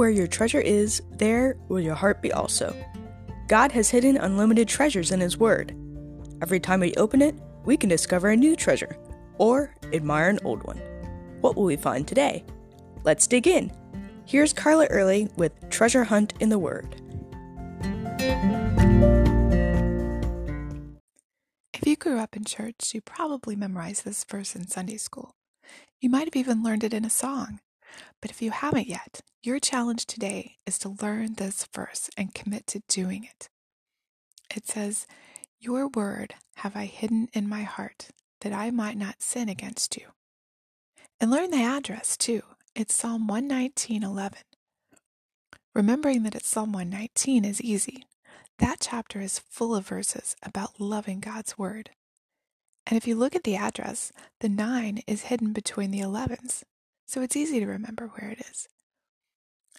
Where your treasure is, there will your heart be also. God has hidden unlimited treasures in His Word. Every time we open it, we can discover a new treasure or admire an old one. What will we find today? Let's dig in. Here's Carla Early with Treasure Hunt in the Word. If you grew up in church, you probably memorized this verse in Sunday school. You might have even learned it in a song. But if you haven't yet, your challenge today is to learn this verse and commit to doing it. It says, Your word have I hidden in my heart, that I might not sin against you. And learn the address too. It's Psalm 119:11. Remembering that it's Psalm 119 is easy. That chapter is full of verses about loving God's word. And if you look at the address, the 9 is hidden between the 11s, so it's easy to remember where it is.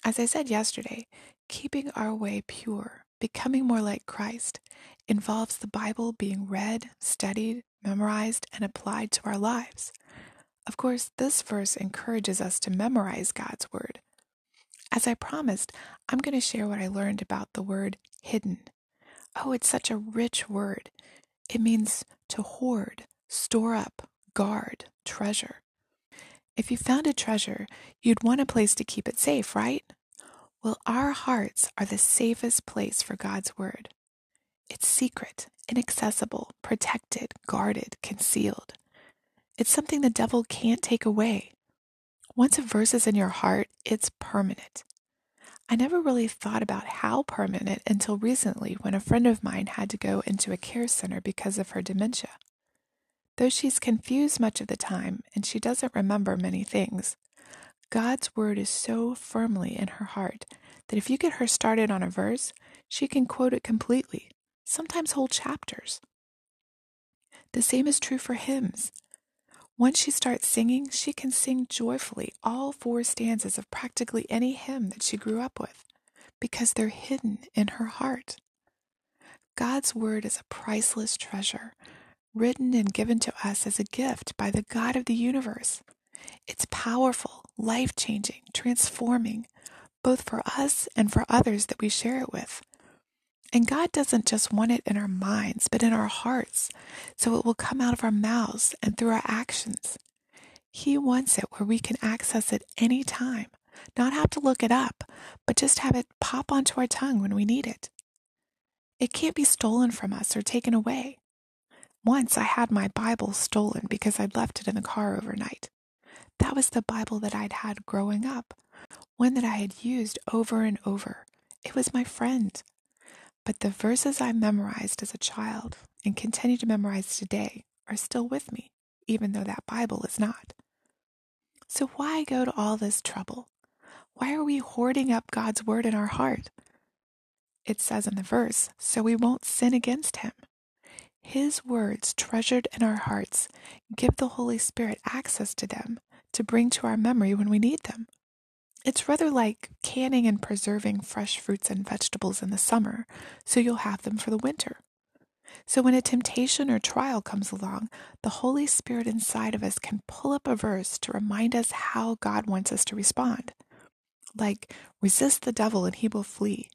As I said yesterday, keeping our way pure, becoming more like Christ, involves the Bible being read, studied, memorized, and applied to our lives. Of course, this verse encourages us to memorize God's Word. As I promised, I'm going to share what I learned about the word hidden. Oh, it's such a rich word. It means to hoard, store up, guard, treasure. If you found a treasure, you'd want a place to keep it safe, right? Well, our hearts are the safest place for God's Word. It's secret, inaccessible, protected, guarded, concealed. It's something the devil can't take away. Once a verse is in your heart, it's permanent. I never really thought about how permanent until recently when a friend of mine had to go into a care center because of her dementia. Though she's confused much of the time and she doesn't remember many things, God's word is so firmly in her heart that if you get her started on a verse, she can quote it completely, sometimes whole chapters. The same is true for hymns. Once she starts singing, she can sing joyfully all four stanzas of practically any hymn that she grew up with because they're hidden in her heart. God's Word is a priceless treasure, written and given to us as a gift by the God of the universe. It's powerful, life changing, transforming, both for us and for others that we share it with. And God doesn't just want it in our minds, but in our hearts, so it will come out of our mouths and through our actions. He wants it where we can access it any time, not have to look it up, but just have it pop onto our tongue when we need it. It can't be stolen from us or taken away. Once I had my Bible stolen because I'd left it in the car overnight. That was the Bible that I'd had growing up, one that I had used over and over. It was my friend. But the verses I memorized as a child and continue to memorize today are still with me, even though that Bible is not. So, why go to all this trouble? Why are we hoarding up God's word in our heart? It says in the verse, so we won't sin against Him. His words, treasured in our hearts, give the Holy Spirit access to them to bring to our memory when we need them. It's rather like canning and preserving fresh fruits and vegetables in the summer so you'll have them for the winter. So when a temptation or trial comes along, the Holy Spirit inside of us can pull up a verse to remind us how God wants us to respond. Like, resist the devil and he will flee.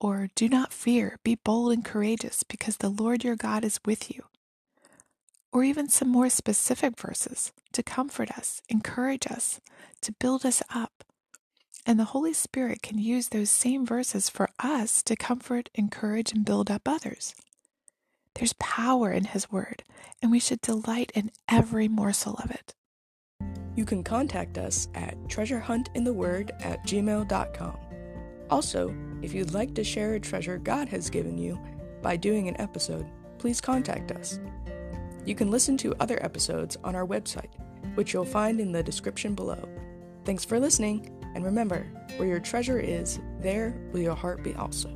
Or, do not fear, be bold and courageous, because the Lord your God is with you. Or even some more specific verses to comfort us, encourage us, to build us up. And the Holy Spirit can use those same verses for us to comfort, encourage, and build up others. There's power in His Word, and we should delight in every morsel of it. You can contact us at treasurehuntintheword at gmail.com. Also, if you'd like to share a treasure God has given you by doing an episode, please contact us. You can listen to other episodes on our website, which you'll find in the description below. Thanks for listening, and remember, where your treasure is, there will your heart be also.